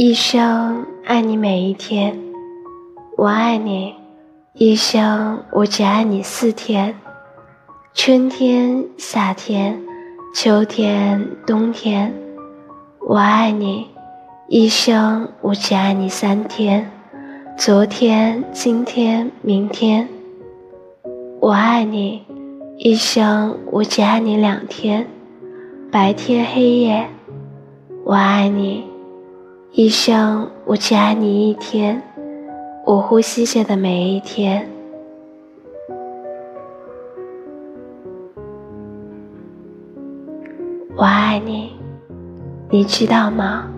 一生爱你每一天，我爱你，一生我只爱你四天，春天、夏天、秋天、冬天，我爱你，一生我只爱你三天，昨天、今天、明天，我爱你，一生我只爱你两天，白天、黑夜，我爱你。一生我只爱你一天，我呼吸着的每一天。我爱你，你知道吗？